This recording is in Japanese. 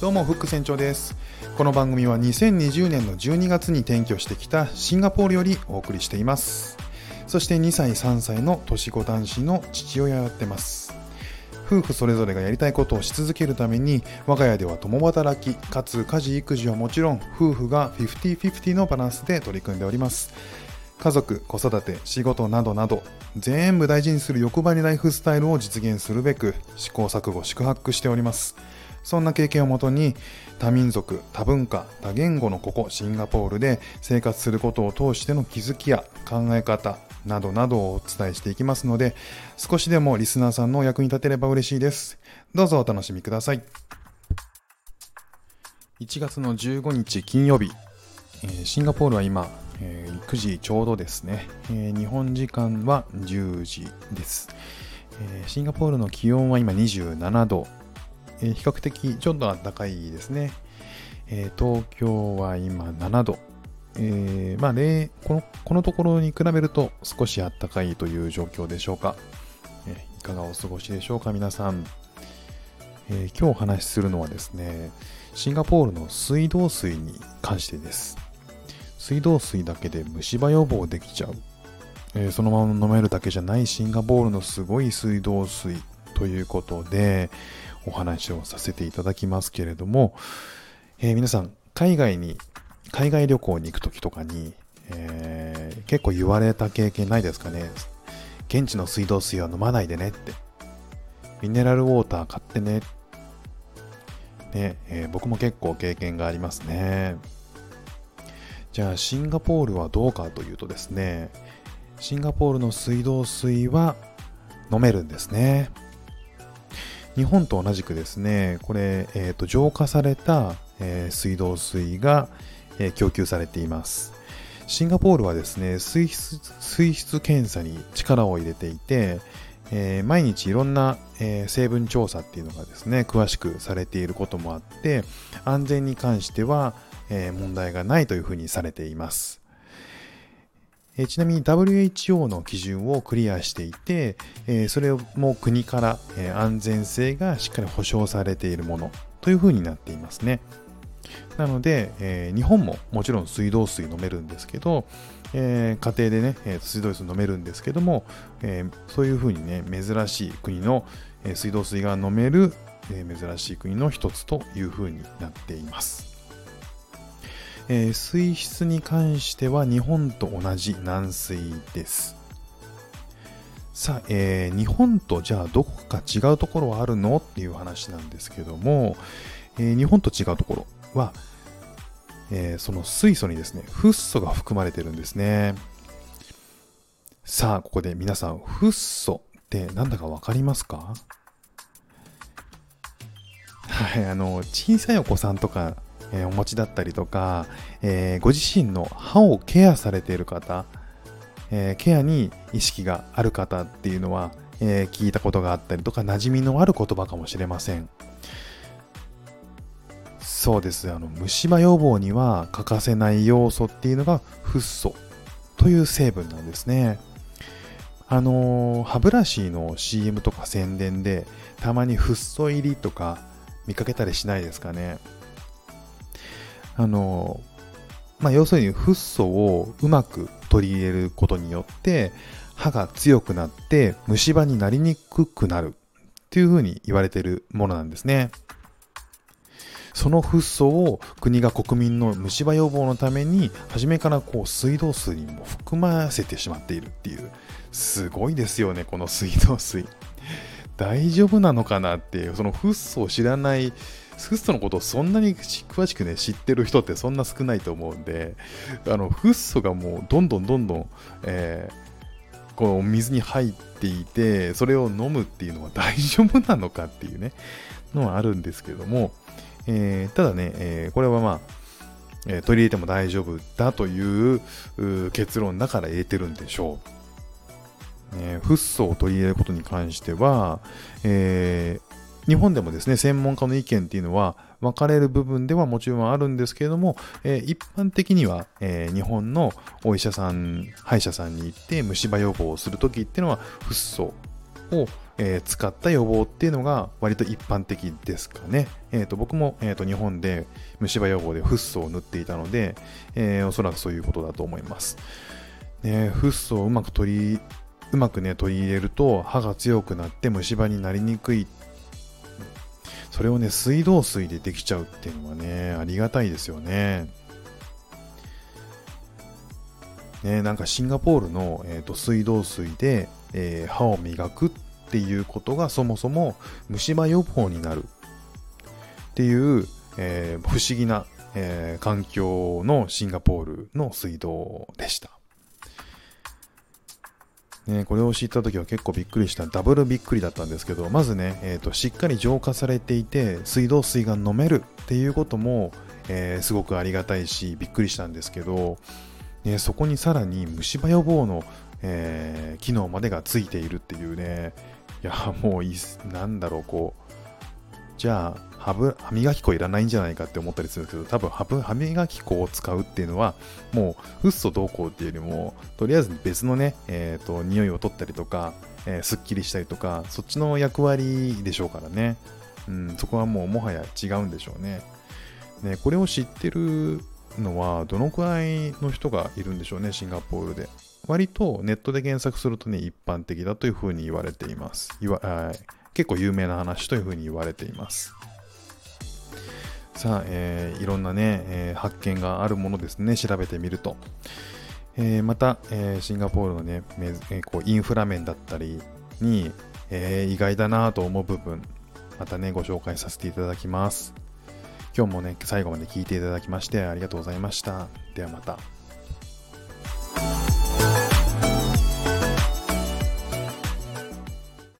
どうもフック船長です。この番組は2020年の12月に転居してきたシンガポールよりお送りしています。そして2歳3歳の年子男子の父親をやってます。夫婦それぞれがやりたいことをし続けるために我が家では共働きかつ家事育児はもちろん夫婦が50-50のバランスで取り組んでおります。家族、子育て、仕事などなど全部大事にする欲張りライフスタイルを実現するべく試行錯誤宿泊しております。そんな経験をもとに多民族、多文化、多言語のここシンガポールで生活することを通しての気づきや考え方などなどをお伝えしていきますので少しでもリスナーさんのお役に立てれば嬉しいです。どうぞお楽しみください。1月の15日金曜日、えー、シンガポールは今、えー、9時ちょうどですね、えー、日本時間は10時です、えシンガポールの気温は今27度え、比較的ちょっと暖かいですね。え、東京は今7度。えー、まあ、この、このところに比べると少し暖かいという状況でしょうか。えいかがお過ごしでしょうか、皆さん。え今日お話しするのはですね、シンガポールの水道水に関してです。水道水だけで虫歯予防できちゃう。えそのまま飲めるだけじゃないシンガポールのすごい水道水ということで、お話をさせていただきますけれども、えー、皆さん、海外に、海外旅行に行くときとかに、えー、結構言われた経験ないですかね。現地の水道水は飲まないでねって。ミネラルウォーター買ってね。ね、えー、僕も結構経験がありますね。じゃあ、シンガポールはどうかというとですね、シンガポールの水道水は飲めるんですね。日本と同じくですね、これ、えーと、浄化された、えー、水道水が、えー、供給されています。シンガポールはですね、水質水質検査に力を入れていて、えー、毎日いろんな、えー、成分調査っていうのがですね、詳しくされていることもあって、安全に関しては、えー、問題がないというふうにされています。えちなみに WHO の基準をクリアしていて、えそれも国から、え安全性がしっかり保証されているものというふうになっていますね。なので、え、日本ももちろん水道水飲めるんですけど、え、家庭でね、え、水道水飲めるんですけども、えそういうふうにね、珍しい国の、え水道水が飲める、え珍しい国の一つというふうになっています。えー、水質に関しては日本と同じ軟水です。さあ、えー、日本とじゃあどこか違うところはあるのっていう話なんですけども、えー、日本と違うところは、え、その水素にですね、フッ素が含まれてるんですね。さあ、ここで皆さん、フッ素って何だかわかりますか？はい、あの、小さいお子さんとかえ、お持ちだったりとか、え、ご自身の歯をケアされている方、え、ケアに意識がある方っていうのは、え聞いたことがあったりとか、馴染みのある言葉かもしれません。そうです。あの、虫歯予防には欠かせない要素っていうのがフッ素という成分なんですね。あの歯ブラシの CM とか宣伝でたまにフッ素入りとか見かけたりしないですかね。あの、まあ、要するにフッ素をうまく取り入れることによって歯が強くなって虫歯になりにくくなる。っていうふうに言われているものなんですね。そのフッ素を国が国民の虫歯予防のために初めからこう水道水にも含ませてしまっているっていう。すごいですよねこの水道水。大丈夫なのかなっていうそのフッ素を知らないフッ素のことをそんなに詳しくね、知ってる人ってそんな少ないと思うんで、あの、フッ素がもうどんどんどんどん、えー、こう水に入っていて、それを飲むっていうのは大丈夫なのかっていうね、のはあるんですけども、えー、ただね、えー、これはまあ、え取り入れても大丈夫だという結論だから入れてるんでしょう。えフッ素を取り入れることに関しては、えー、日本でもですね、専門家の意見っていうのは分かれる部分ではもちろんあるんですけれども、え、一般的には、え、日本のお医者さん、歯医者さんに行って虫歯予防をするときっていうのは、フッ素を、えー、使った予防っていうのが割と一般的ですかね。えー、と僕も、えー、と日本で虫歯予防でフッ素を塗っていたので、えー、おそらくそういうことだと思います。ね、フッ素をうまく取りうまくね取り入れると歯が強くなって虫歯になりにくいっそれをね水道水でできちゃうっていうのはねありがたいですよね。ねなんかシンガポールの、えーと、水道水で、えー、歯を磨くっていうことがそもそも虫歯予防になるっていう、えー、不思議な、えー、環境のシンガポールの水道でした。ね、これを知った時は結構びっくりした。ダブルびっくりだったんですけどまずね、えーと、しっかり浄化されていて水道水が飲めるっていうことも、えー、すごくありがたいしびっくりしたんですけど、ね、そこにさらに虫歯予防の、えー、機能までがついているっていうね。いやもういなんだろうこうじゃあ歯歯磨き粉いらないんじゃないかって思ったりするんですけど、多分歯歯磨き粉を使うっていうのは、もうフッ素どうこうっていうよりも、とりあえず別のね、え、ー、と、匂いを取ったりとか、えー、すっきりしたりとか、そっちの役割でしょうからね。うん、そこはもうもはや違うんでしょうね。ね、これを知ってるのは、どのくらいの人がいるんでしょうね、シンガポールで。割とネットで検索するとね、一般的だというふうに言われています。いわ結構有名な話というふうに言われています。さあ、えー、いろんなね、えー、発見があるものですね、調べてみると。えー、また、え、シンガポールのね、え、こうインフラ面だったりに、え、意外だなと思う部分、またね、ご紹介させていただきます。今日もね、最後まで聞いていただきましてありがとうございました。ではまた。